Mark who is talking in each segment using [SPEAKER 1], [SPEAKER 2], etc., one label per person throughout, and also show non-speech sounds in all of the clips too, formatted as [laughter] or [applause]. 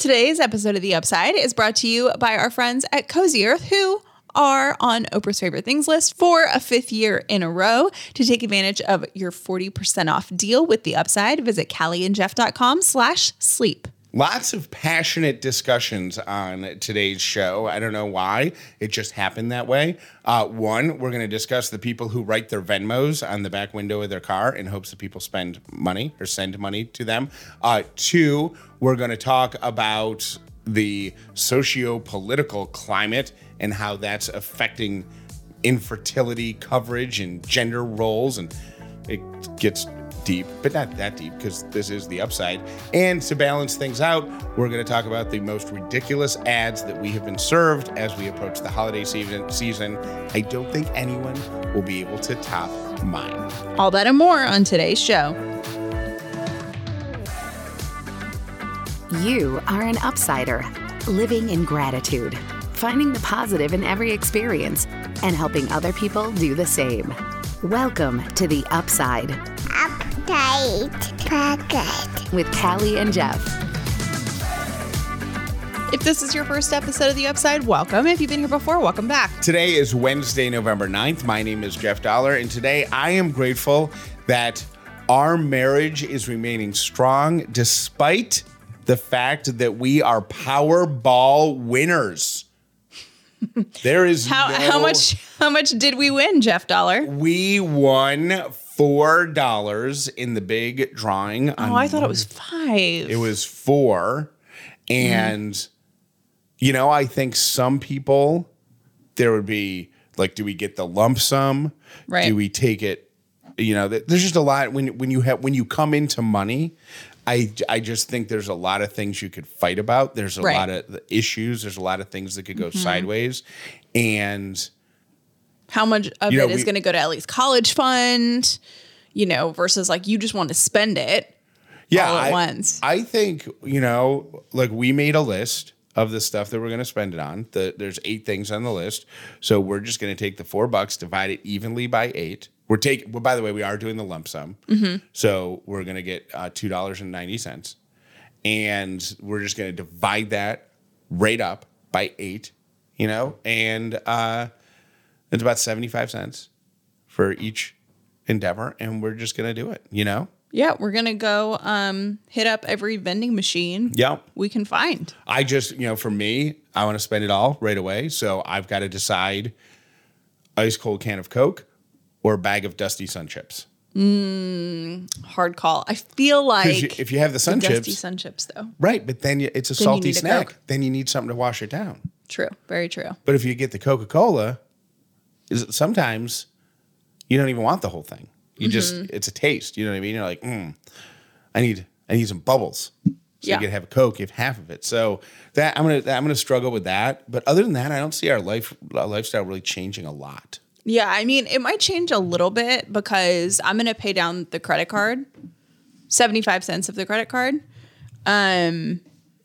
[SPEAKER 1] Today's episode of The Upside is brought to you by our friends at Cozy Earth, who are on Oprah's favorite things list for a fifth year in a row. To take advantage of your 40% off deal with The Upside, visit callieandjeff.com slash sleep.
[SPEAKER 2] Lots of passionate discussions on today's show. I don't know why. It just happened that way. Uh, one, we're going to discuss the people who write their Venmos on the back window of their car in hopes that people spend money or send money to them. Uh, two, we're going to talk about the socio political climate and how that's affecting infertility coverage and gender roles. And it gets deep, but not that deep because this is the upside. And to balance things out, we're going to talk about the most ridiculous ads that we have been served as we approach the holiday season. Season. I don't think anyone will be able to top mine.
[SPEAKER 1] All that and more on today's show.
[SPEAKER 3] You are an upsider, living in gratitude, finding the positive in every experience, and helping other people do the same. Welcome to the Upside
[SPEAKER 4] Update Pocket.
[SPEAKER 3] with Callie and Jeff.
[SPEAKER 1] If this is your first episode of The Upside, welcome. If you've been here before, welcome back.
[SPEAKER 2] Today is Wednesday, November 9th. My name is Jeff Dollar, and today I am grateful that our marriage is remaining strong despite the fact that we are Powerball winners. There is
[SPEAKER 1] How,
[SPEAKER 2] no-
[SPEAKER 1] how much how much did we win, Jeff Dollar?
[SPEAKER 2] We won four dollars in the big drawing.
[SPEAKER 1] Oh, I thought it was five.
[SPEAKER 2] It was four, and you know, I think some people there would be like, do we get the lump sum?
[SPEAKER 1] Right.
[SPEAKER 2] Do we take it? You know, there's just a lot when when you have when you come into money. I, I just think there's a lot of things you could fight about. There's a
[SPEAKER 1] Right.
[SPEAKER 2] lot of issues. There's a lot of things that could go
[SPEAKER 1] Mm-hmm.
[SPEAKER 2] sideways, and
[SPEAKER 1] how much of
[SPEAKER 2] You know,
[SPEAKER 1] it is going to go to Ellie's college fund, you know, versus like you just want to spend it.
[SPEAKER 2] yeah,
[SPEAKER 1] all at
[SPEAKER 2] I,
[SPEAKER 1] once.
[SPEAKER 2] I think you know, like we made a list of the stuff that we're going to spend it on. The, there's eight things on the list, so we're just going to take the four bucks, divide it evenly by eight. We're taking. Well, by the way, we are doing the lump sum,
[SPEAKER 1] Mm-hmm.
[SPEAKER 2] so we're going to get uh, two dollars and ninety cents, and we're just going to divide that right up by eight. You know, and uh, it's about seventy five cents for each endeavor, and we're just going to do it. You know.
[SPEAKER 1] Yeah, we're to go um, hit up every vending machine
[SPEAKER 2] Yep.
[SPEAKER 1] we can find.
[SPEAKER 2] I just, you know, for me, I want to spend it all right away. So I've got to decide ice cold can of Coke or a bag of Dusty Sun Chips.
[SPEAKER 1] Hard call. I feel like
[SPEAKER 2] you, if you have the Sun
[SPEAKER 1] the
[SPEAKER 2] Chips,
[SPEAKER 1] Dusty Sun Chips, though.
[SPEAKER 2] right, but then you, it's a
[SPEAKER 1] Then
[SPEAKER 2] salty
[SPEAKER 1] need a
[SPEAKER 2] snack. Then you need something to wash it down.
[SPEAKER 1] True. Very true.
[SPEAKER 2] But if you get the Coca Cola, is that sometimes you don't even want the whole thing. You just
[SPEAKER 1] Mm-hmm.
[SPEAKER 2] it's a taste. You know what I mean? You're like, mm, I need I need some bubbles. So
[SPEAKER 1] Yeah.
[SPEAKER 2] you can have a Coke, you have half of it. So that I'm gonna I'm gonna struggle with that. But other than that, I don't see our life our lifestyle really changing a lot.
[SPEAKER 1] Yeah, I mean, it might change a little bit because I'm going to pay down the credit card, 75 cents of the credit card. Um,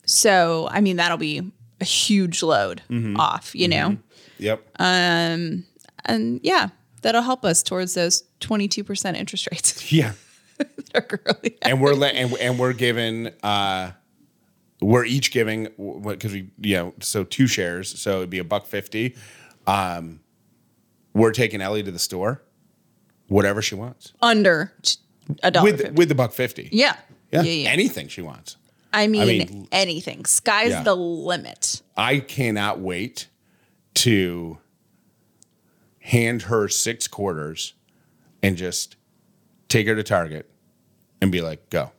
[SPEAKER 1] so, I mean, that'll be a huge load
[SPEAKER 2] Mm-hmm.
[SPEAKER 1] off, you know?
[SPEAKER 2] Yep.
[SPEAKER 1] And yeah, that'll help us towards those 22% interest rates. [laughs]
[SPEAKER 2] yeah.
[SPEAKER 1] that are currently-
[SPEAKER 2] And we're le- and, and we're given uh we're each giving because we you know so two shares so it'd be a buck fifty. Um, we're taking Ellie to the store, whatever she wants
[SPEAKER 1] under a dollar.
[SPEAKER 2] with
[SPEAKER 1] fifty.
[SPEAKER 2] with the buck fifty.
[SPEAKER 1] yeah.
[SPEAKER 2] yeah,
[SPEAKER 1] Yeah. yeah.
[SPEAKER 2] anything she wants.
[SPEAKER 1] I mean, I
[SPEAKER 2] mean,
[SPEAKER 1] anything. Sky's
[SPEAKER 2] yeah.
[SPEAKER 1] the limit.
[SPEAKER 2] I cannot wait to hand her six quarters and just take her to Target and be like, go.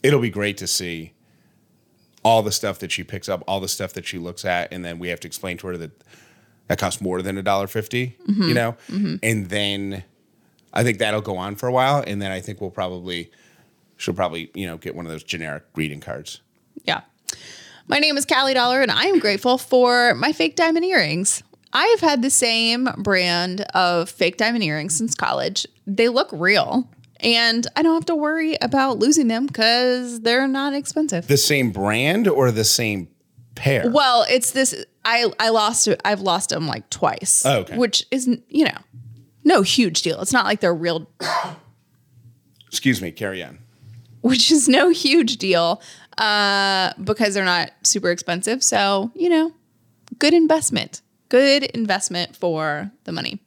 [SPEAKER 2] It'll be great to see all the stuff that she picks up, all the stuff that she looks at, and then we have to explain to her that that costs more than a dollar 50 you mm-hmm. know? Mm-hmm. And then I think that'll go on for a while, and then I think we'll probably she'll probably, you know, get one of those generic greeting cards.
[SPEAKER 1] Yeah. My name is Callie Dollar, and I am grateful for my fake diamond earrings. I have had the same brand of fake diamond earrings since college. They look real, and I don't have to worry about losing them because they're not expensive.
[SPEAKER 2] The same brand or the same pair?
[SPEAKER 1] well, it's this. I I lost. I've lost them like twice.
[SPEAKER 2] Oh, okay.
[SPEAKER 1] Which isn't you know, no huge deal. It's not like they're real
[SPEAKER 2] Excuse me, carry on.
[SPEAKER 1] which is no huge deal. uh, because they're not super expensive. So, you know, good investment. Good investment for the money.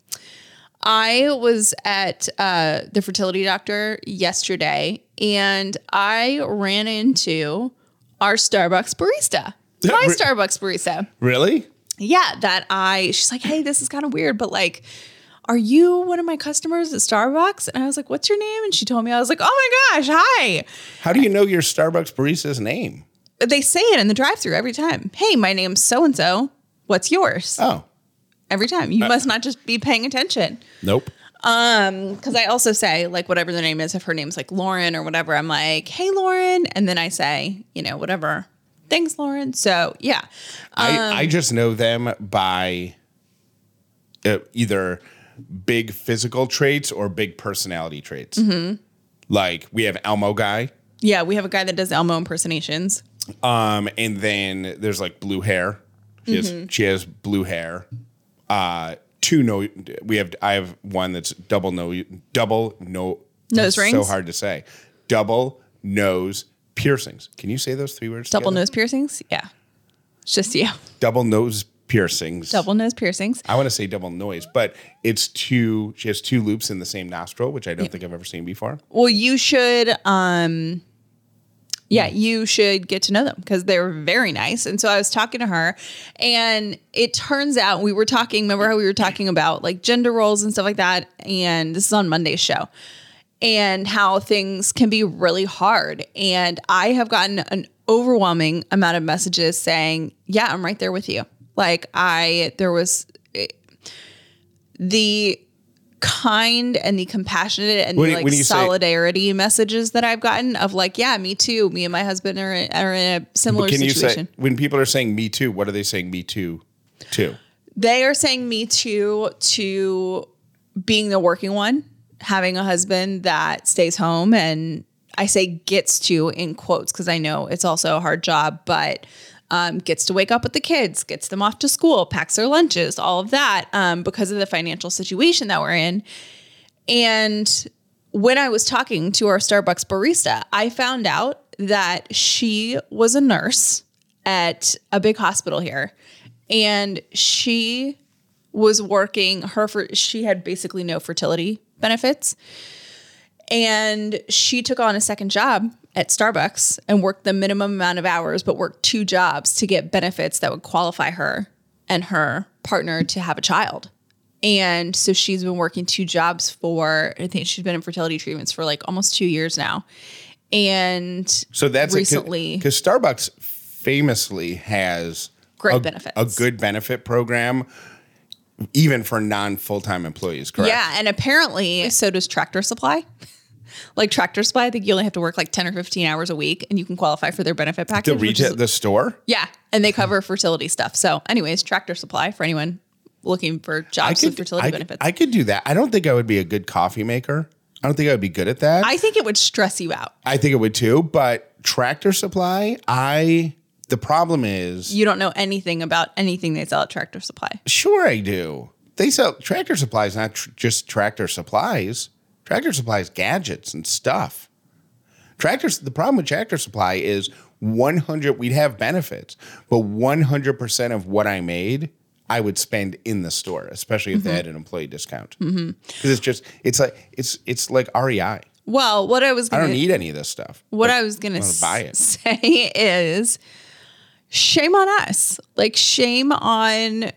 [SPEAKER 1] I was at uh, the fertility doctor yesterday and I ran into our Starbucks barista. My
[SPEAKER 2] Re-
[SPEAKER 1] Starbucks barista.
[SPEAKER 2] Really?
[SPEAKER 1] Yeah, that I, she's like, hey, this is kind of weird, but like, are you one of my customers at Starbucks? And I was like, what's your name? And she told me, I was like, oh my gosh, hi.
[SPEAKER 2] How do you know your Starbucks barista's name?
[SPEAKER 1] They say it in the drive through every time. Hey, my name's so and so. What's yours?
[SPEAKER 2] Oh,
[SPEAKER 1] Every time. You must not just be paying attention.
[SPEAKER 2] nope.
[SPEAKER 1] Um, because I also say, like, whatever the name is, if her name's like Lauren or whatever, I'm like, hey, Lauren. And then I say, you know, whatever. Thanks, Lauren. So, yeah.
[SPEAKER 2] I,
[SPEAKER 1] Um,
[SPEAKER 2] I just know them by uh, either big physical traits or big personality traits.
[SPEAKER 1] Mm-hmm.
[SPEAKER 2] Like we have Elmo guy,
[SPEAKER 1] Yeah, we have a guy that does Elmo impersonations.
[SPEAKER 2] um, and then there's like blue hair. She has,
[SPEAKER 1] Mm-hmm.
[SPEAKER 2] she has blue hair. Uh, two no, we have. I have one that's double no, double no.
[SPEAKER 1] Nose rings.
[SPEAKER 2] So hard to say. Double nose piercings. Can you say those three words?
[SPEAKER 1] Double
[SPEAKER 2] together?
[SPEAKER 1] nose piercings. Yeah. It's just you.
[SPEAKER 2] Double nose piercings.
[SPEAKER 1] Double nose piercings.
[SPEAKER 2] I want to say double noise, but it's two. She has two loops in the same nostril, which I don't think I've ever seen before.
[SPEAKER 1] Well, you should um yeah, mm. you should get to know them because they're very nice. And so I was talking to her, and it turns out we were talking. Remember how we were talking about like gender roles and stuff like that? And this is on Monday's show, and how things can be really hard. And I have gotten an overwhelming amount of messages saying, "Yeah, I'm right there with you." Like I, there was eh, the kind and the compassionate and
[SPEAKER 2] When
[SPEAKER 1] the like
[SPEAKER 2] you say-
[SPEAKER 1] solidarity messages that I've gotten of like, yeah, me too. Me and my husband are, are in a similar situation.
[SPEAKER 2] say when people are saying "me too"? What are they saying "me too"? Too.
[SPEAKER 1] they are saying me too to being the working one, having a husband that stays home and I say gets to in quotes because I know it's also a hard job, but um, gets to wake up with the kids, gets them off to school, packs their lunches, all of that um, because of the financial situation that we're in. And when I was talking to our Starbucks barista, I found out that she was a nurse at a big hospital here. And she was working her for she had basically no fertility benefits. And she took on a second job at Starbucks and worked the minimum amount of hours, but worked two jobs to get benefits that would qualify her and her partner to have a child. And so she's been working two jobs for, I think she's been in fertility treatments for like almost two years now. And
[SPEAKER 2] So that's
[SPEAKER 1] recently,
[SPEAKER 2] because Starbucks famously has
[SPEAKER 1] Great
[SPEAKER 2] a,
[SPEAKER 1] benefits.
[SPEAKER 2] a good benefit program, even for non full time employees. Correct.
[SPEAKER 1] yeah. And apparently, so does Tractor Supply. [laughs] like Tractor Supply, I think you only have to work like 10 or 15 hours a week and you can qualify for their benefit package.
[SPEAKER 2] The
[SPEAKER 1] which
[SPEAKER 2] retail,
[SPEAKER 1] is-
[SPEAKER 2] the store.
[SPEAKER 1] yeah. And they cover fertility stuff. So, anyways, Tractor Supply for anyone looking for jobs with fertility
[SPEAKER 2] I,
[SPEAKER 1] benefits.
[SPEAKER 2] I could do that. I don't think I would be a good coffee maker. I don't think I would be good at that.
[SPEAKER 1] I think it would stress you out.
[SPEAKER 2] I think it would too. But Tractor Supply, I the problem is
[SPEAKER 1] You don't know anything about anything they sell at Tractor Supply.
[SPEAKER 2] sure I do. They sell Tractor Supplies, not tr- just Tractor Supplies. Tractor Supplies gadgets and stuff. Tractors. The problem with Tractor Supply is 100. We'd have benefits, but 100 percent of what I made, I would spend in the store, especially if they mm-hmm. had an employee discount. Mm-hmm. Because it's just, it's like it's it's like REI.
[SPEAKER 1] Well, what I was
[SPEAKER 2] gonna,
[SPEAKER 1] I
[SPEAKER 2] don't need any of this stuff.
[SPEAKER 1] what I was going
[SPEAKER 2] wanna
[SPEAKER 1] to
[SPEAKER 2] buy it. [laughs]
[SPEAKER 1] say is shame on us. Like shame on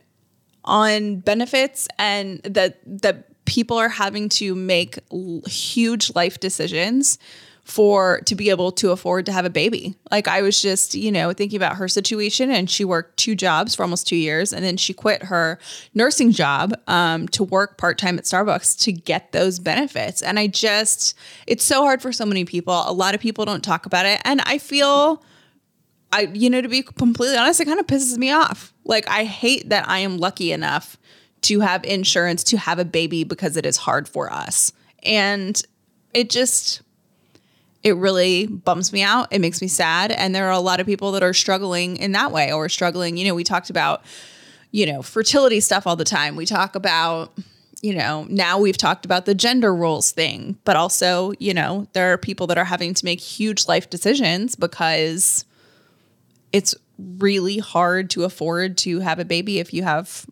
[SPEAKER 1] on benefits and that that people are having to make l- huge life decisions for to be able to afford to have a baby. Like I was just, you know, thinking about her situation and she worked two jobs for almost 2 years and then she quit her nursing job um, to work part-time at Starbucks to get those benefits. And I just it's so hard for so many people. A lot of people don't talk about it and I feel I, you know, to be completely honest, it kind of pisses me off. Like, I hate that I am lucky enough to have insurance to have a baby because it is hard for us. And it just, it really bums me out. It makes me sad. And there are a lot of people that are struggling in that way or struggling. You know, we talked about, you know, fertility stuff all the time. We talk about, you know, now we've talked about the gender roles thing, but also, you know, there are people that are having to make huge life decisions because it's really hard to afford to have a baby if you have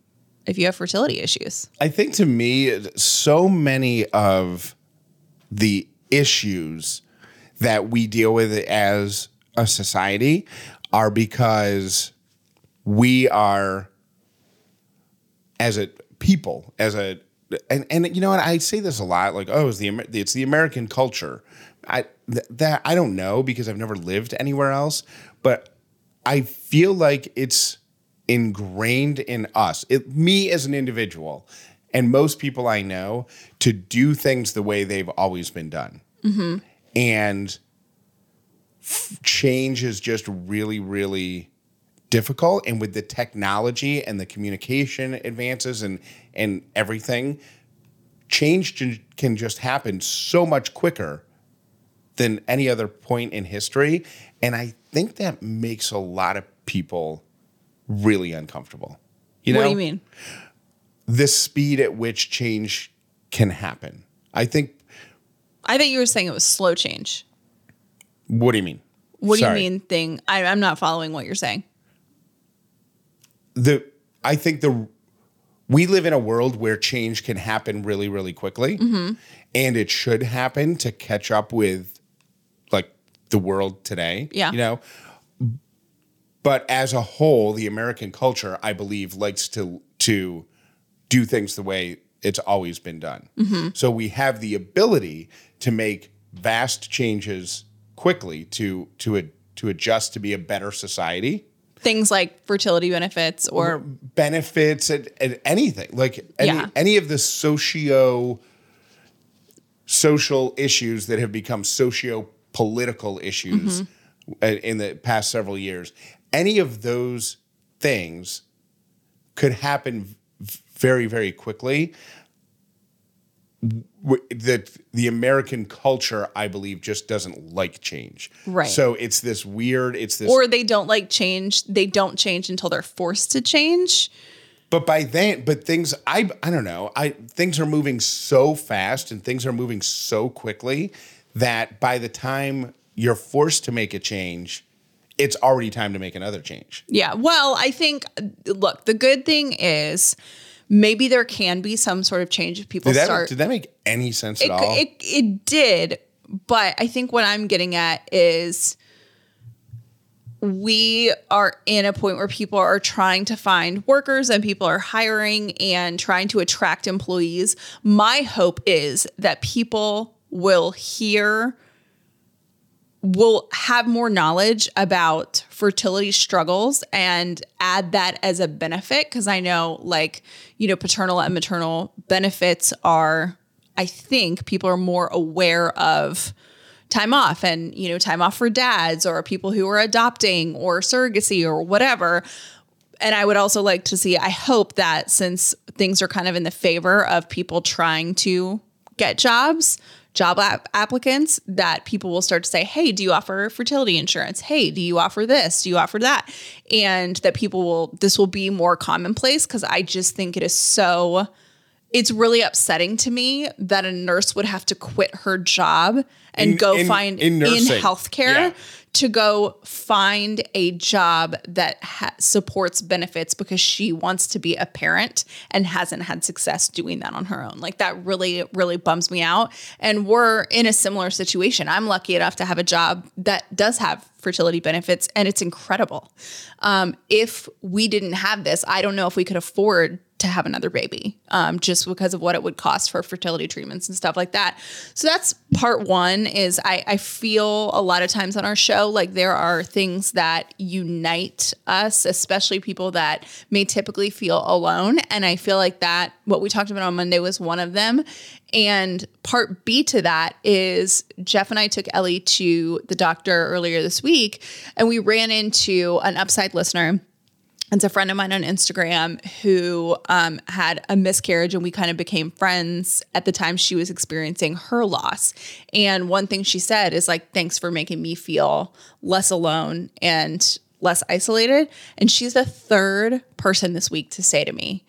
[SPEAKER 1] if you have fertility issues.
[SPEAKER 2] I think to me, so many of the issues that we deal with as a society are because we are as a people as a and and you know what I say this a lot like oh it's the it's the American culture I th- that I don't know because I've never lived anywhere else but I feel like it's ingrained in us it, me as an individual and most people I know to do things the way they've always been done. Mm-hmm. And f- change is just really really difficult and with the technology and the communication advances and and everything change can just happen so much quicker than any other point in history. And i think that makes a lot of people really uncomfortable you know
[SPEAKER 1] what do you mean?
[SPEAKER 2] the speed at which change can happen i think
[SPEAKER 1] I thought you were saying it was slow change.
[SPEAKER 2] what do you mean
[SPEAKER 1] What
[SPEAKER 2] Sorry.
[SPEAKER 1] do you mean thing? I, I'm not following what you're saying.
[SPEAKER 2] the I think the we live in a world where change can happen really really quickly
[SPEAKER 1] Mm-hmm.
[SPEAKER 2] and it should happen to catch up with like the world today
[SPEAKER 1] Yeah.
[SPEAKER 2] you know but as a whole the american culture i believe likes to to do things the way it's always been done
[SPEAKER 1] Mm-hmm.
[SPEAKER 2] so we have the ability to make vast changes quickly to to a, to adjust to be a better society
[SPEAKER 1] Things like fertility benefits or
[SPEAKER 2] benefits and, and anything like any,
[SPEAKER 1] Yeah.
[SPEAKER 2] any of the socio social issues that have become socio political issues
[SPEAKER 1] Mm-hmm.
[SPEAKER 2] in the past several years any of those things could happen very very quickly that the American culture, I believe, just doesn't like change.
[SPEAKER 1] Right.
[SPEAKER 2] So it's this weird. It's this
[SPEAKER 1] or they don't like change. They don't change until they're forced to change.
[SPEAKER 2] But by then, but things I I don't know. I things are moving so fast and things are moving so quickly that by the time you're forced to make a change, it's already time to make another change.
[SPEAKER 1] Yeah. Well, I think look, the good thing is maybe there can be some sort of change if people
[SPEAKER 2] Did that
[SPEAKER 1] start
[SPEAKER 2] did that make any sense
[SPEAKER 1] it,
[SPEAKER 2] at all?
[SPEAKER 1] it it did, but I think what I'm getting at is we are in a point where people are trying to find workers and people are hiring and trying to attract employees. My hope is that people will hear will have more knowledge about fertility struggles and add that as a benefit. Because I know like you know paternal and maternal benefits are I think people are more aware of time off and you know time off for dads or people who are adopting or surrogacy or whatever. And I would also like to see I hope that since things are kind of in the favor of people trying to get jobs job app- applicants that people will start to say hey do you offer fertility insurance? Hey do you offer this? Do you offer that? And that people will this will be more commonplace because i just think it is so it's really upsetting to me that a nurse would have to quit her job and
[SPEAKER 2] In-
[SPEAKER 1] go
[SPEAKER 2] in-
[SPEAKER 1] find
[SPEAKER 2] in
[SPEAKER 1] in, healthcare
[SPEAKER 2] Yeah.
[SPEAKER 1] To go find a job that ha- supports benefits because she wants to be a parent and hasn't had success doing that on her own. Like that really, really bums me out. And we're in a similar situation. I'm lucky enough to have a job that does have fertility benefits and it's incredible. Um, if we didn't have this, I don't know if we could afford to have another baby um, just because of what it would cost for fertility treatments and stuff like that. So that's part one is I, I feel a lot of times on our show, like there are things that unite us, especially people that may typically feel alone. And I feel like that what we talked about on Monday was one of them. And part B to that is Jeff and I took Ellie to the doctor earlier this week and we ran into an upside listener it's a friend of mine on Instagram who um, had a miscarriage, and we kind of became friends at the time she was experiencing her loss. And one thing she said is like, "Thanks for making me feel less alone and less isolated." And she's the third person this week to say to me,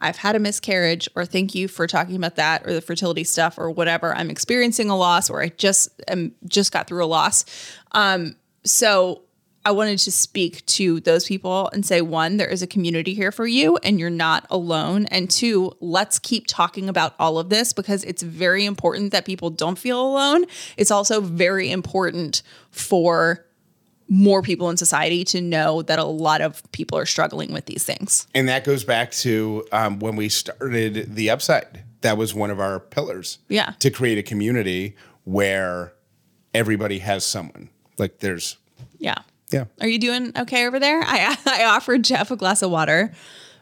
[SPEAKER 1] I've had a miscarriage, or thank you for talking about that, or the fertility stuff, or whatever. I'm experiencing a loss, or I just am just got through a loss. Um, so I wanted to speak to those people and say one, there is a community here for you and you're not alone. And two, let's keep talking about all of this because it's very important that people don't feel alone. It's also very important for more people in society to know that a lot of people are struggling with these things.
[SPEAKER 2] And that goes back to um, when we started the upside. That was one of our pillars.
[SPEAKER 1] Yeah.
[SPEAKER 2] To create a community where everybody has someone. Like there's,
[SPEAKER 1] Yeah.
[SPEAKER 2] Yeah.
[SPEAKER 1] Are you doing okay over there? I [laughs] I offered Jeff a glass of water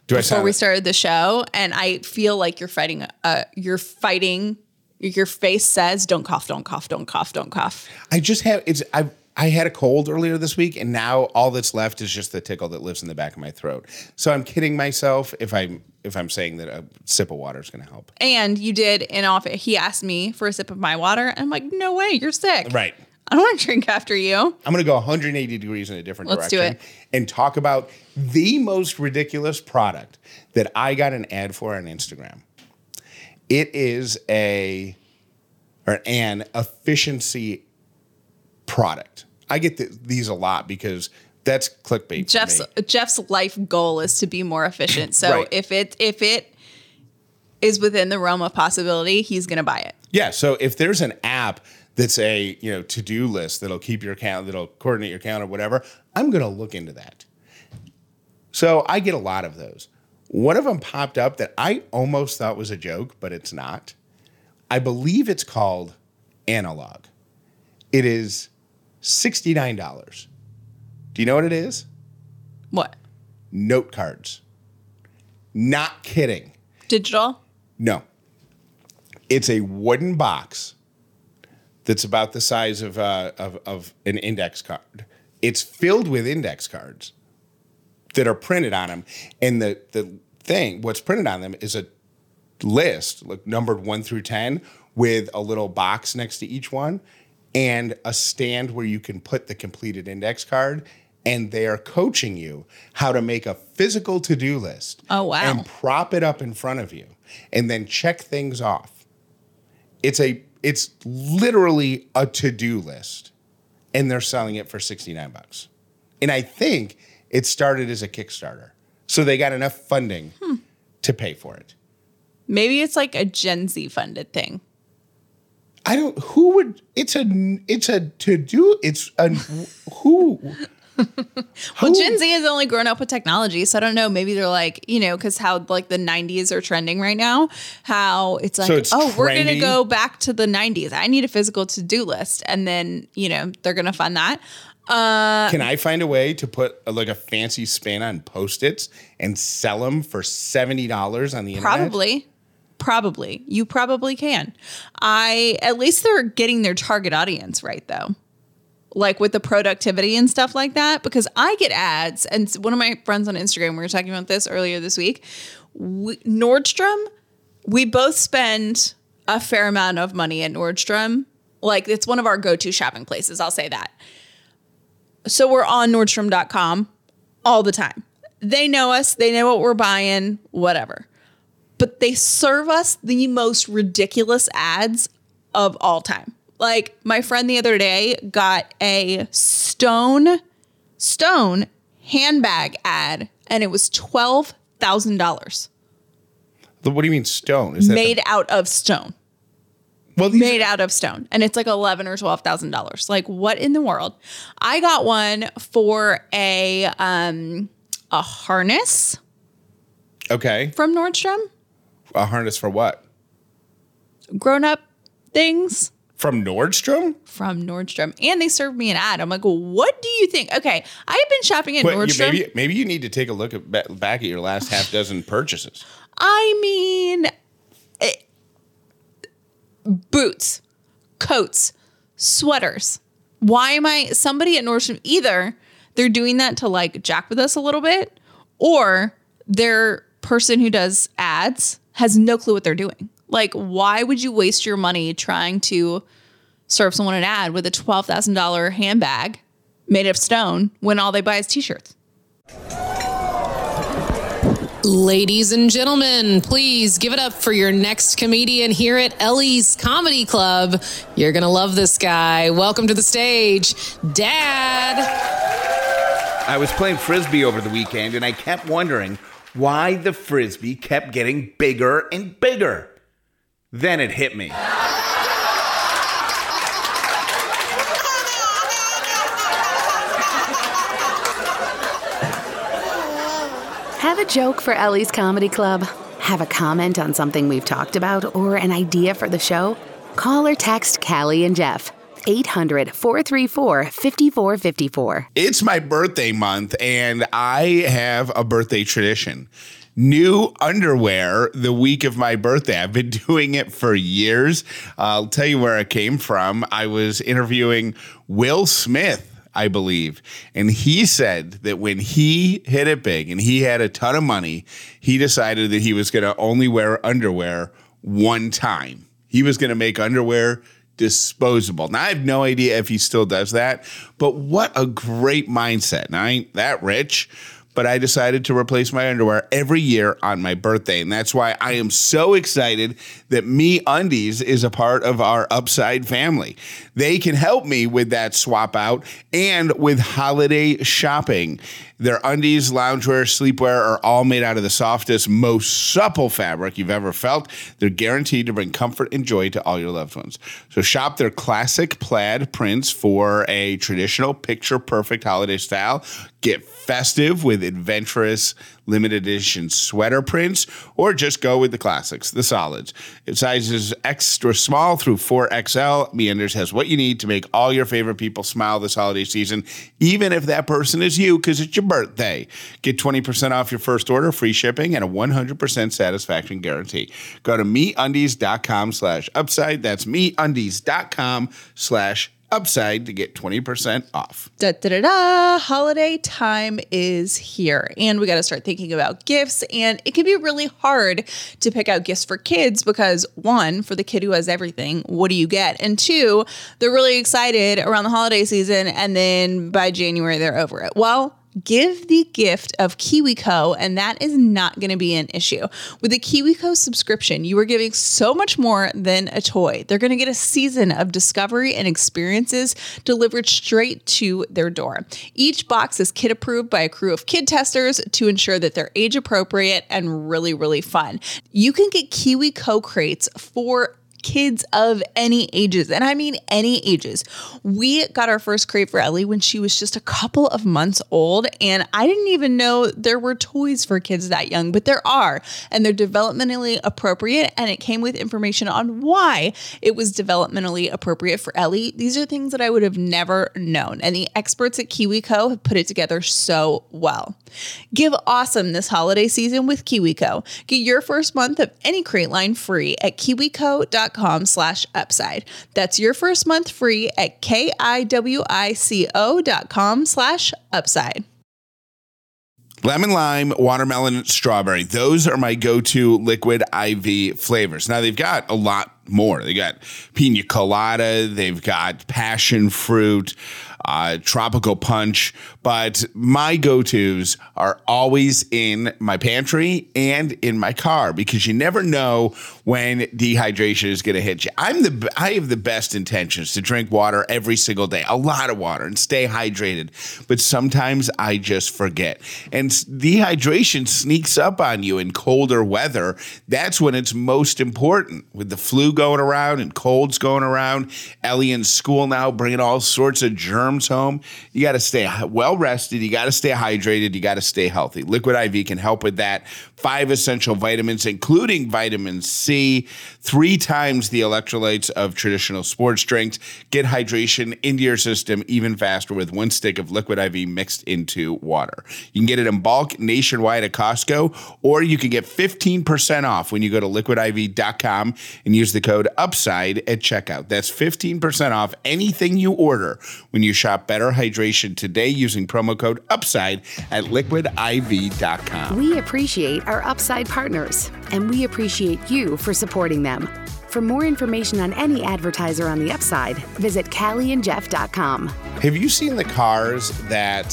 [SPEAKER 2] Do
[SPEAKER 1] before we started the show, and I feel like you're fighting. Uh, you're fighting. Your face says, "Don't cough, don't cough, don't cough, don't cough."
[SPEAKER 2] I just have it's I I had a cold earlier this week and now all that's left is just the tickle that lives in the back of my throat. So I'm kidding myself if I'm if I'm saying that a sip of water is going to help.
[SPEAKER 1] And you did in office. He asked me for a sip of my water, and I'm like, "No way, you're sick."
[SPEAKER 2] Right.
[SPEAKER 1] I don't want to drink after you.
[SPEAKER 2] I'm going to go 180 degrees in a different
[SPEAKER 1] Let's do
[SPEAKER 2] direction
[SPEAKER 1] it.
[SPEAKER 2] and talk about the most ridiculous product that I got an ad for on Instagram. It is a or an efficiency product. I get th- these a lot because that's clickbait.
[SPEAKER 1] Jeff's. Jeff's life goal is to be more efficient. So
[SPEAKER 2] Right.
[SPEAKER 1] if it if it is within the realm of possibility, he's going to buy it.
[SPEAKER 2] Yeah. So if there's an app that's a you know to do list that'll keep your account, that'll coordinate your account or whatever, I'm gonna look into that. So I get a lot of those. One of them popped up that I almost thought was a joke, but it's not. I believe it's called Analog. It is sixty nine dollars. Do you know what it is?
[SPEAKER 1] What?
[SPEAKER 2] Note cards. Not kidding.
[SPEAKER 1] Digital?
[SPEAKER 2] No. It's a wooden box that's about the size of, uh, of, of an index card. It's filled with index cards that are printed on them. And the, the thing, what's printed on them is a list, like numbered one through 10, with a little box next to each one and a stand where you can put the completed index card. And they are coaching you how to make a physical to do list.
[SPEAKER 1] Oh, wow.
[SPEAKER 2] And prop it up in front of you and then check things off. It's a it's literally a to-do list and they're selling it for 69 bucks. And I think it started as a Kickstarter. So they got enough funding hmm. to pay for it.
[SPEAKER 1] Maybe it's like a Gen Z funded thing.
[SPEAKER 2] I don't who would it's a it's a to-do it's a who [laughs] [laughs]
[SPEAKER 1] Well, Gen Z has only grown up with technology, so I don't know. Maybe they're like, you know, because how like the '90s are trending right now. How it's like,
[SPEAKER 2] So it's
[SPEAKER 1] oh, we're gonna go back to the '90s. I need a physical to-do list, and then you know they're gonna fund that.
[SPEAKER 2] Uh, Can I find a way to put a, like a fancy spin on post-its and sell them for $70 on the internet?
[SPEAKER 1] Probably, probably you probably can. I at least they're getting their target audience right though. Like with the productivity and stuff like that, because I get ads, and one of my friends on Instagram, we were talking about this earlier this week. We, Nordstrom, we both spend a fair amount of money at Nordstrom. Like it's one of our go-to shopping places. I'll say that. So we're on Nordstrom.com all the time. They know us. They know what we're buying. Whatever but they serve us the most ridiculous ads of all time. Like my friend the other day got a stone stone handbag ad and it was $12,000
[SPEAKER 2] What do you mean stone? Is that the-
[SPEAKER 1] made out of stone.
[SPEAKER 2] well, these
[SPEAKER 1] Made out of stone. And it's like eleven or twelve thousand dollars. Like what in the world? I got one for a um a harness
[SPEAKER 2] okay.
[SPEAKER 1] from Nordstrom.
[SPEAKER 2] A harness for what?
[SPEAKER 1] Grown up things.
[SPEAKER 2] From Nordstrom?
[SPEAKER 1] from Nordstrom, and they served me an ad. I'm like, well, what do you think? Okay, I have been shopping at
[SPEAKER 2] you,
[SPEAKER 1] Nordstrom.
[SPEAKER 2] maybe maybe you need to take a look at back at your last half [sighs] dozen purchases.
[SPEAKER 1] I mean, eh, boots, coats, sweaters. Why am I somebody at Nordstrom? Either they're doing that to like jack with us a little bit, or their person who does ads has no clue what they're doing. Like, why would you waste your money trying to serve someone an ad with a twelve thousand dollar handbag made of stone when all they buy is t-shirts?
[SPEAKER 5] Ladies and gentlemen, please give it up for your next comedian here at Ellie's Comedy Club. You're going to love this guy. Welcome to the stage, Dad.
[SPEAKER 2] I was playing frisbee over the weekend and I kept wondering why the frisbee kept getting bigger and bigger. Then it hit me.
[SPEAKER 3] Have a joke for Ellie's Comedy Club? Have a comment on something we've talked about or an idea for the show? Call or text Callie and Jeff. 800 434 5454.
[SPEAKER 2] It's my birthday month and I have a birthday tradition. New underwear the week of my birthday. I've been [laughs] doing it for years. I'll tell you where it came from. I was interviewing Will Smith I believe. And he said that when he hit it big and he had a ton of money, he decided that he was going to only wear underwear one time. He was going to make underwear disposable. Now, I have no idea if he still does that, but what a great mindset. Now, I ain't that rich but I decided to replace my underwear every year on my birthday. And that's why I am so excited that Me Undies is a part of our Upside family. They can help me with that swap out and with holiday shopping. Their undies, loungewear, sleepwear are all made out of the softest, most supple fabric you've ever felt. They're guaranteed to bring comfort and joy to all your loved ones. So shop their classic plaid prints for a traditional picture perfect holiday style. Get festive with adventurous limited edition sweater prints, or just go with the classics, the solids. It sizes extra small through 4XL. MeUndies has what you need to make all your favorite people smile this holiday season, even if that person is you because it's your birthday. Get 20% off your first order, free shipping, and a 100% satisfaction guarantee. Go to meundies.com slash upside. That's meundies.com slash upside to get 20% off.
[SPEAKER 1] Da, da, da, da. Holiday time is here, and we got to start thinking about gifts. And it can be really hard to pick out gifts for kids because, one, for the kid who has everything, what do you get? And two, they're really excited around the holiday season, and then by January, they're over it. Well, give the gift of KiwiCo, and that is not going to be an issue. With the KiwiCo subscription, you are giving so much more than a toy. They're going to get a season of discovery and experiences delivered straight to their door. Each box is kid approved by a crew of kid testers to ensure that they're age appropriate and really, really fun. You can get KiwiCo crates for kids of any ages. And I mean any ages. We got our first crate for Ellie when she was just a couple of months old. And I didn't even know there were toys for kids that young, but there are. And they're developmentally appropriate. And it came with information on why it was developmentally appropriate for Ellie. These are things that I would have never known. And the experts at KiwiCo have put it together so well. Give awesome this holiday season with KiwiCo. Get your first month of any crate line free at kiwico.com kiwico.com slash upside. That's your first month free at K-I-W-I-C-O.com slash upside.
[SPEAKER 2] Lemon lime, watermelon, strawberry. Those are my go-to liquid IV flavors. Now they've got a lot more. They got pina colada, they've got passion fruit, uh, tropical punch, but my go tos are always in my pantry and in my car because you never know when dehydration is going to hit you. I'm the I have the best intentions to drink water every single day, a lot of water, and stay hydrated, but sometimes I just forget, and dehydration sneaks up on you in colder weather. That's when it's most important with the flu going around and colds going around. Ellie in school now bringing all sorts of germs home, you got to stay well rested. You got to stay hydrated. You got to stay healthy. Liquid IV can help with that. Five essential vitamins, including vitamin C, three times the electrolytes of traditional sports drinks. Get hydration into your system even faster with one stick of Liquid IV mixed into water. You can get it in bulk nationwide at Costco, or you can get 15% off when you go to liquidiv.com and use the code UPSIDE at checkout. That's 15% off anything you order when you shop shop better hydration today using promo code UPSIDE at liquidiv.com.
[SPEAKER 3] We appreciate our Upside partners, and we appreciate you for supporting them. For more information on any advertiser on the Upside, visit CallieandJeff.com.
[SPEAKER 2] Have you seen the cars that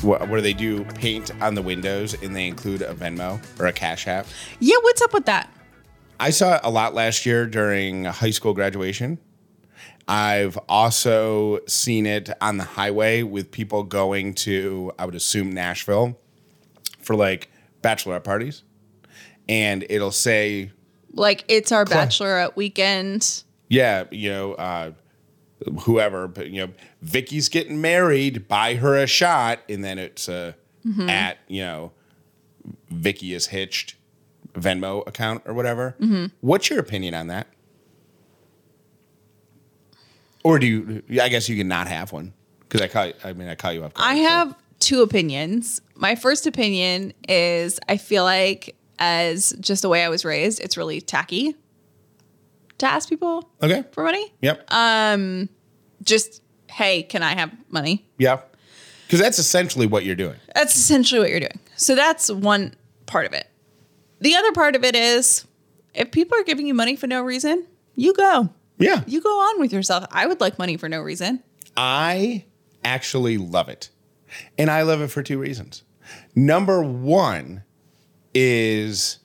[SPEAKER 2] wh- where they do paint on the windows and they include a Venmo or a Cash App.
[SPEAKER 1] Yeah, what's up with that?
[SPEAKER 2] I saw it a lot last year during high school graduation. I've also seen it on the highway with people going to, I would assume, Nashville for like bachelorette parties. And it'll say,
[SPEAKER 1] Like it's our bachelorette weekend.
[SPEAKER 2] yeah, you know, uh, whoever, but you know, Vicky's getting married, buy her a shot. And then it's uh, at, you know, Vicky is hitched Venmo account or whatever. What's your opinion on that? Or do you? I guess you can not have one because I call. You, I mean, I call you up.
[SPEAKER 1] I have two opinions. My first opinion is I feel like as just the way I was raised, it's really tacky to ask people
[SPEAKER 2] Okay.
[SPEAKER 1] for money.
[SPEAKER 2] Yep.
[SPEAKER 1] Um, just hey, can I have money?
[SPEAKER 2] yeah. Because that's essentially what you're doing.
[SPEAKER 1] That's essentially what you're doing. So that's one part of it. The other part of it is if people are giving you money for no reason, you go.
[SPEAKER 2] Yeah.
[SPEAKER 1] You go on with yourself. I would like money for no reason.
[SPEAKER 2] I actually love it. And I love it for two reasons. Number one is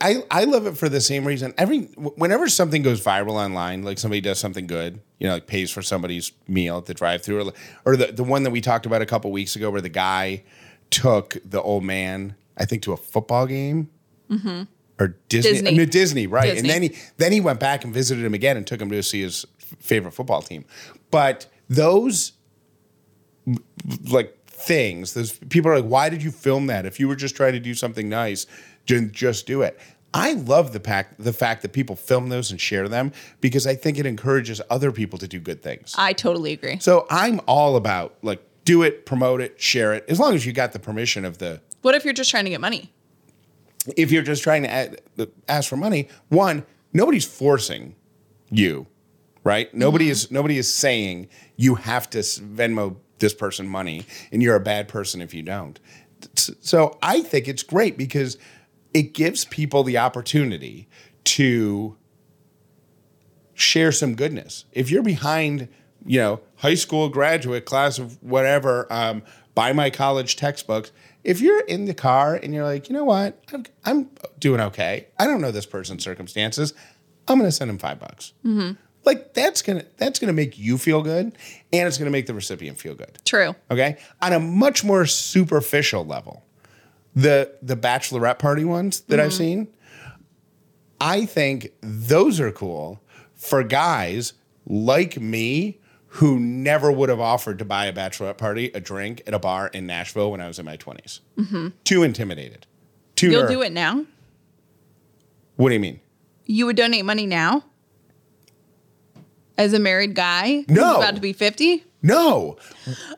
[SPEAKER 2] I I love it for the same reason. Every whenever something goes viral online, like somebody does something good, you know, like pays for somebody's meal at the drive-through, or, or the the one that we talked about a couple weeks ago, where the guy took the old man, I think, to a football game. Mm-hmm. Or Disney,
[SPEAKER 1] Disney.
[SPEAKER 2] Disney, right?
[SPEAKER 1] Disney.
[SPEAKER 2] And then he then he went back and visited him again and took him to see his favorite football team. But those like things. Those people are like, why did you film that? If you were just trying to do something nice, then just do it. I love the fact the fact that people film those and share them because I think it encourages other people to do good things.
[SPEAKER 1] I totally agree.
[SPEAKER 2] So I'm all about like do it, promote it, share it, as long as you got the permission of the.
[SPEAKER 1] What if you're just trying to get money?
[SPEAKER 2] If you're just trying to ask for money, one, nobody's forcing you, right? Nobody is nobody is saying you have to Venmo this person money and you're a bad person if you don't. So I think it's great because it gives people the opportunity to share some goodness. If you're behind, you know, high school graduate class of whatever, um, buy my college textbooks. If you're in the car and you're like, you know what, I'm, I'm doing okay. I don't know this person's circumstances. I'm going to send him five bucks. Mm-hmm. Like that's gonna that's gonna make you feel good, and it's gonna make the recipient feel good.
[SPEAKER 1] True.
[SPEAKER 2] Okay, on a much more superficial level, the the bachelorette party ones that I've mm-hmm. seen, I think those are cool for guys like me who never would have offered to buy a bachelorette party a drink at a bar in Nashville when I was in my 20s. Mm-hmm. Too intimidated. Too
[SPEAKER 1] You'll
[SPEAKER 2] ner-
[SPEAKER 1] do it now?
[SPEAKER 2] What do you mean?
[SPEAKER 1] You would donate money now? As a married guy?
[SPEAKER 2] No.
[SPEAKER 1] about to be 50?
[SPEAKER 2] No.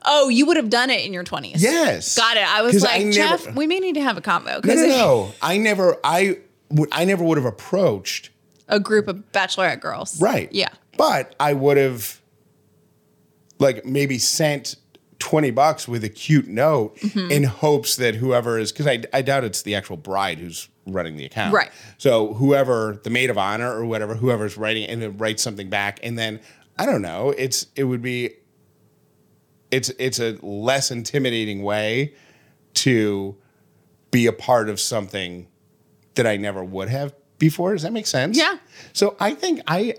[SPEAKER 1] Oh, you would have done it in your 20s.
[SPEAKER 2] Yes.
[SPEAKER 1] Got it. I was like,
[SPEAKER 2] I never-
[SPEAKER 1] Jeff, we may need to have a combo.
[SPEAKER 2] No,
[SPEAKER 1] Because
[SPEAKER 2] no, no. I never, I, would- I never would have approached.
[SPEAKER 1] a group of bachelorette girls.
[SPEAKER 2] Right.
[SPEAKER 1] Yeah.
[SPEAKER 2] But I would have, like, maybe sent twenty bucks with a cute note
[SPEAKER 1] Mm-hmm.
[SPEAKER 2] in hopes that whoever is, because I, I doubt it's the actual bride who's running the account.
[SPEAKER 1] Right.
[SPEAKER 2] So whoever the maid of honor or whatever, whoever's writing, and then writes something back, and then I don't know. It's it would be. It's it's a less intimidating way to be a part of something that I never would have before. Does that make sense?
[SPEAKER 1] Yeah.
[SPEAKER 2] So I think I,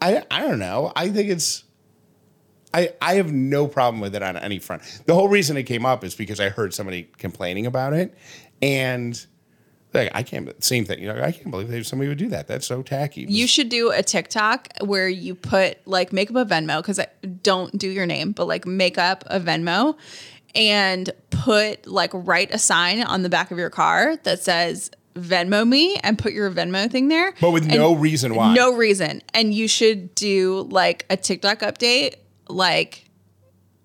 [SPEAKER 2] I I don't know. I think it's. I, I have no problem with it on any front. The whole reason it came up is because I heard somebody complaining about it, and like I can't. Same thing. You know, I can't believe somebody would do that. That's so tacky.
[SPEAKER 1] You should do a TikTok where you put like make up a Venmo because I don't do your name, but like make up a Venmo and put like write a sign on the back of your car that says Venmo me and put your Venmo thing there.
[SPEAKER 2] But with no reason why.
[SPEAKER 1] No reason. And you should do like a TikTok update, like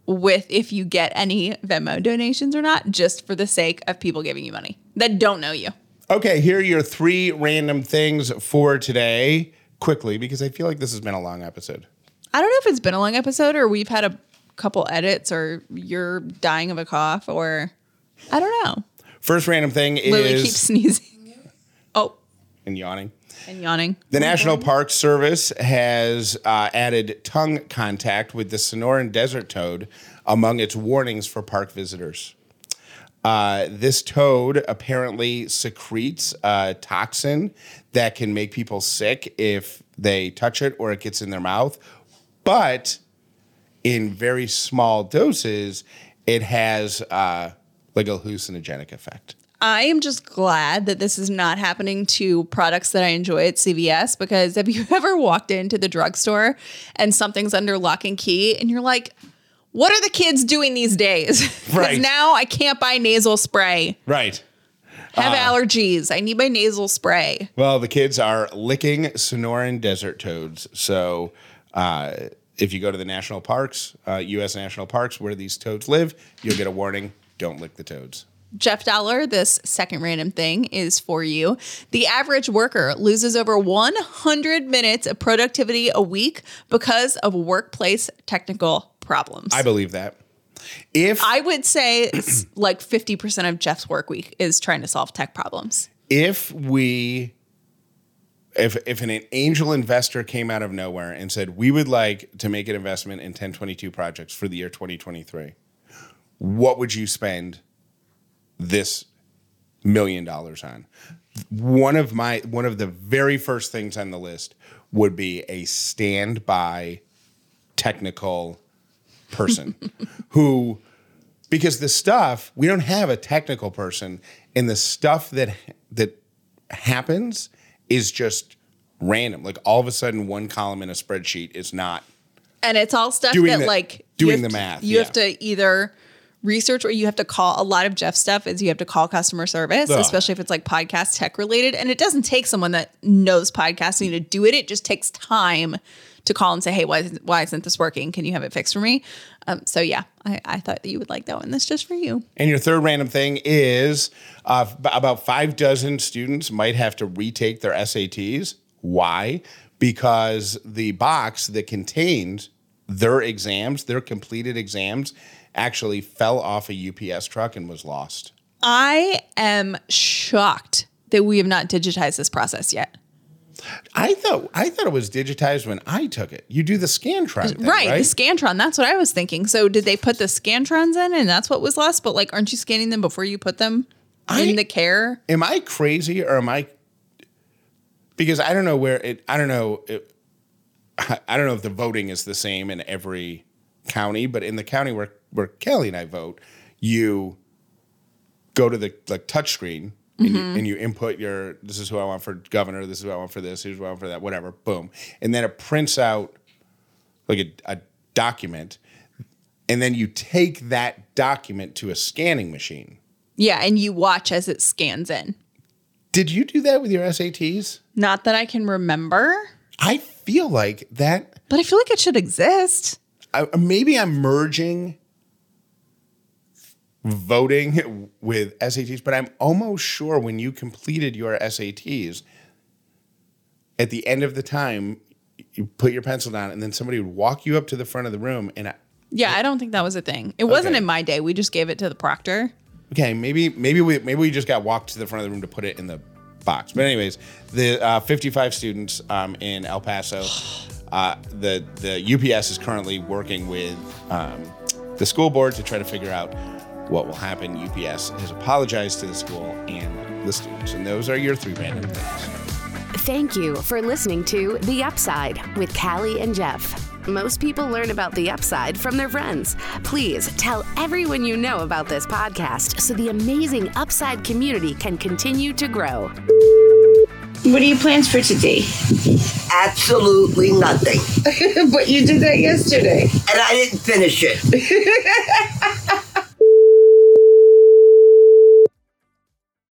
[SPEAKER 1] with if you get any Venmo donations or not, just for the sake of people giving you money that don't know you.
[SPEAKER 2] Okay, here are your three random things for today. Quickly, because I feel like this has been a long episode.
[SPEAKER 1] I don't know if it's been a long episode or we've had a couple edits or you're dying of a cough or I don't know.
[SPEAKER 2] First random thing is
[SPEAKER 1] Lily
[SPEAKER 2] is
[SPEAKER 1] keeps sneezing. [laughs] Oh,
[SPEAKER 2] and yawning.
[SPEAKER 1] And yawning.
[SPEAKER 2] The National Park Service has uh, added tongue contact with the Sonoran desert toad among its warnings for park visitors. Uh, this toad apparently secretes a toxin that can make people sick if they touch it or it gets in their mouth. But in very small doses, it has uh, like a hallucinogenic effect.
[SPEAKER 1] I am just glad that this is not happening to products that I enjoy at CVS because have you [laughs] ever walked into the drugstore and something's under lock and key and you're like, what are the kids doing these days? [laughs] Because
[SPEAKER 2] Right.
[SPEAKER 1] now I can't buy nasal spray.
[SPEAKER 2] Right.
[SPEAKER 1] Have allergies. I need my nasal spray.
[SPEAKER 2] Well, the kids are licking Sonoran desert toads. So uh, if you go to the national parks, uh, U.S. national parks where these toads live, you'll get a warning don't lick the toads.
[SPEAKER 1] Jeff Dauler, this second random thing is for you. The average worker loses over 100 minutes of productivity a week because of workplace technical problems.
[SPEAKER 2] I believe that. If
[SPEAKER 1] I would say [clears throat] like 50% of Jeff's work week is trying to solve tech problems.
[SPEAKER 2] if we if if an angel investor came out of nowhere and said we would like to make an investment in 1022 projects for the year 2023 what would you spend this million dollars on. One of my one of the very first things on the list would be a standby technical person [laughs] who because the stuff we don't have a technical person and the stuff that that happens is just random. Like all of a sudden one column in a spreadsheet is not
[SPEAKER 1] And it's all stuff that
[SPEAKER 2] the-
[SPEAKER 1] like
[SPEAKER 2] doing the
[SPEAKER 1] to-
[SPEAKER 2] math,
[SPEAKER 1] You have to either research or you have to call a lot of Jeff stuff is you have to call customer service,
[SPEAKER 2] Ugh.
[SPEAKER 1] especially if it's like podcast tech related. And it doesn't take someone that knows podcasting to do it. It just takes time to call and say, Hey, why, isn't- why isn't this working? Can you have it fixed for me? Um, so yeah, I, I thought that you would like that one. That's just for you.
[SPEAKER 2] and your third random thing is uh, about five dozen students might have to retake their SATs. Why? Because the box that contained their exams, their completed exams, actually fell off a UPS truck and was lost.
[SPEAKER 1] I am shocked that we have not digitized this process yet.
[SPEAKER 2] I thought I thought it was digitized when I took it. You do the Scantron, thing,
[SPEAKER 1] right,
[SPEAKER 2] right?
[SPEAKER 1] the Scantron. That's what I was thinking. So did they put the Scantrons in and that's what was lost? But like, aren't you scanning them before you put them
[SPEAKER 2] I-
[SPEAKER 1] in the care?
[SPEAKER 2] am I crazy or am I? Because I don't know where it. I don't know. It, I don't know if the voting is the same in every county, but in the county where where Kelly and I vote, you go to the like touch screen and, you, mm-hmm. and you input your this is who I want for governor, this is who I want for this, here's who I want for that, whatever, boom, and then it prints out like a, a document, and then you take that document to a scanning machine.
[SPEAKER 1] Yeah, and you watch as it scans in.
[SPEAKER 2] Did you do that with your SATs?
[SPEAKER 1] Not that I can remember,
[SPEAKER 2] I feel like that.
[SPEAKER 1] but I feel like it should exist.
[SPEAKER 2] Uh, maybe I'm merging voting with SATs, but I'm almost sure when you completed your SATs, at the end of the time, you put your pencil down, and then somebody would walk you up to the front of the room. And I,
[SPEAKER 1] Yeah, I don't think that was a thing. It wasn't in my day. We just gave it to the proctor.
[SPEAKER 2] okay, maybe maybe we maybe we just got walked to the front of the room to put it in the box. But anyways, the uh, 55 students um, in El Paso, [gasps] uh, the the UPS is currently working with um, the school board to try to figure out what will happen. UPS has apologized to the school and the students, and those are your three random things.
[SPEAKER 3] Thank you for listening to The Upside with Callie and Jeff. Most people learn about the upside from their friends. Please tell everyone you know about this podcast so the amazing Upside community can continue to grow.
[SPEAKER 6] What are your plans for today?
[SPEAKER 7] Absolutely nothing. [laughs]
[SPEAKER 6] but you did that yesterday.
[SPEAKER 7] And I didn't finish it. [laughs]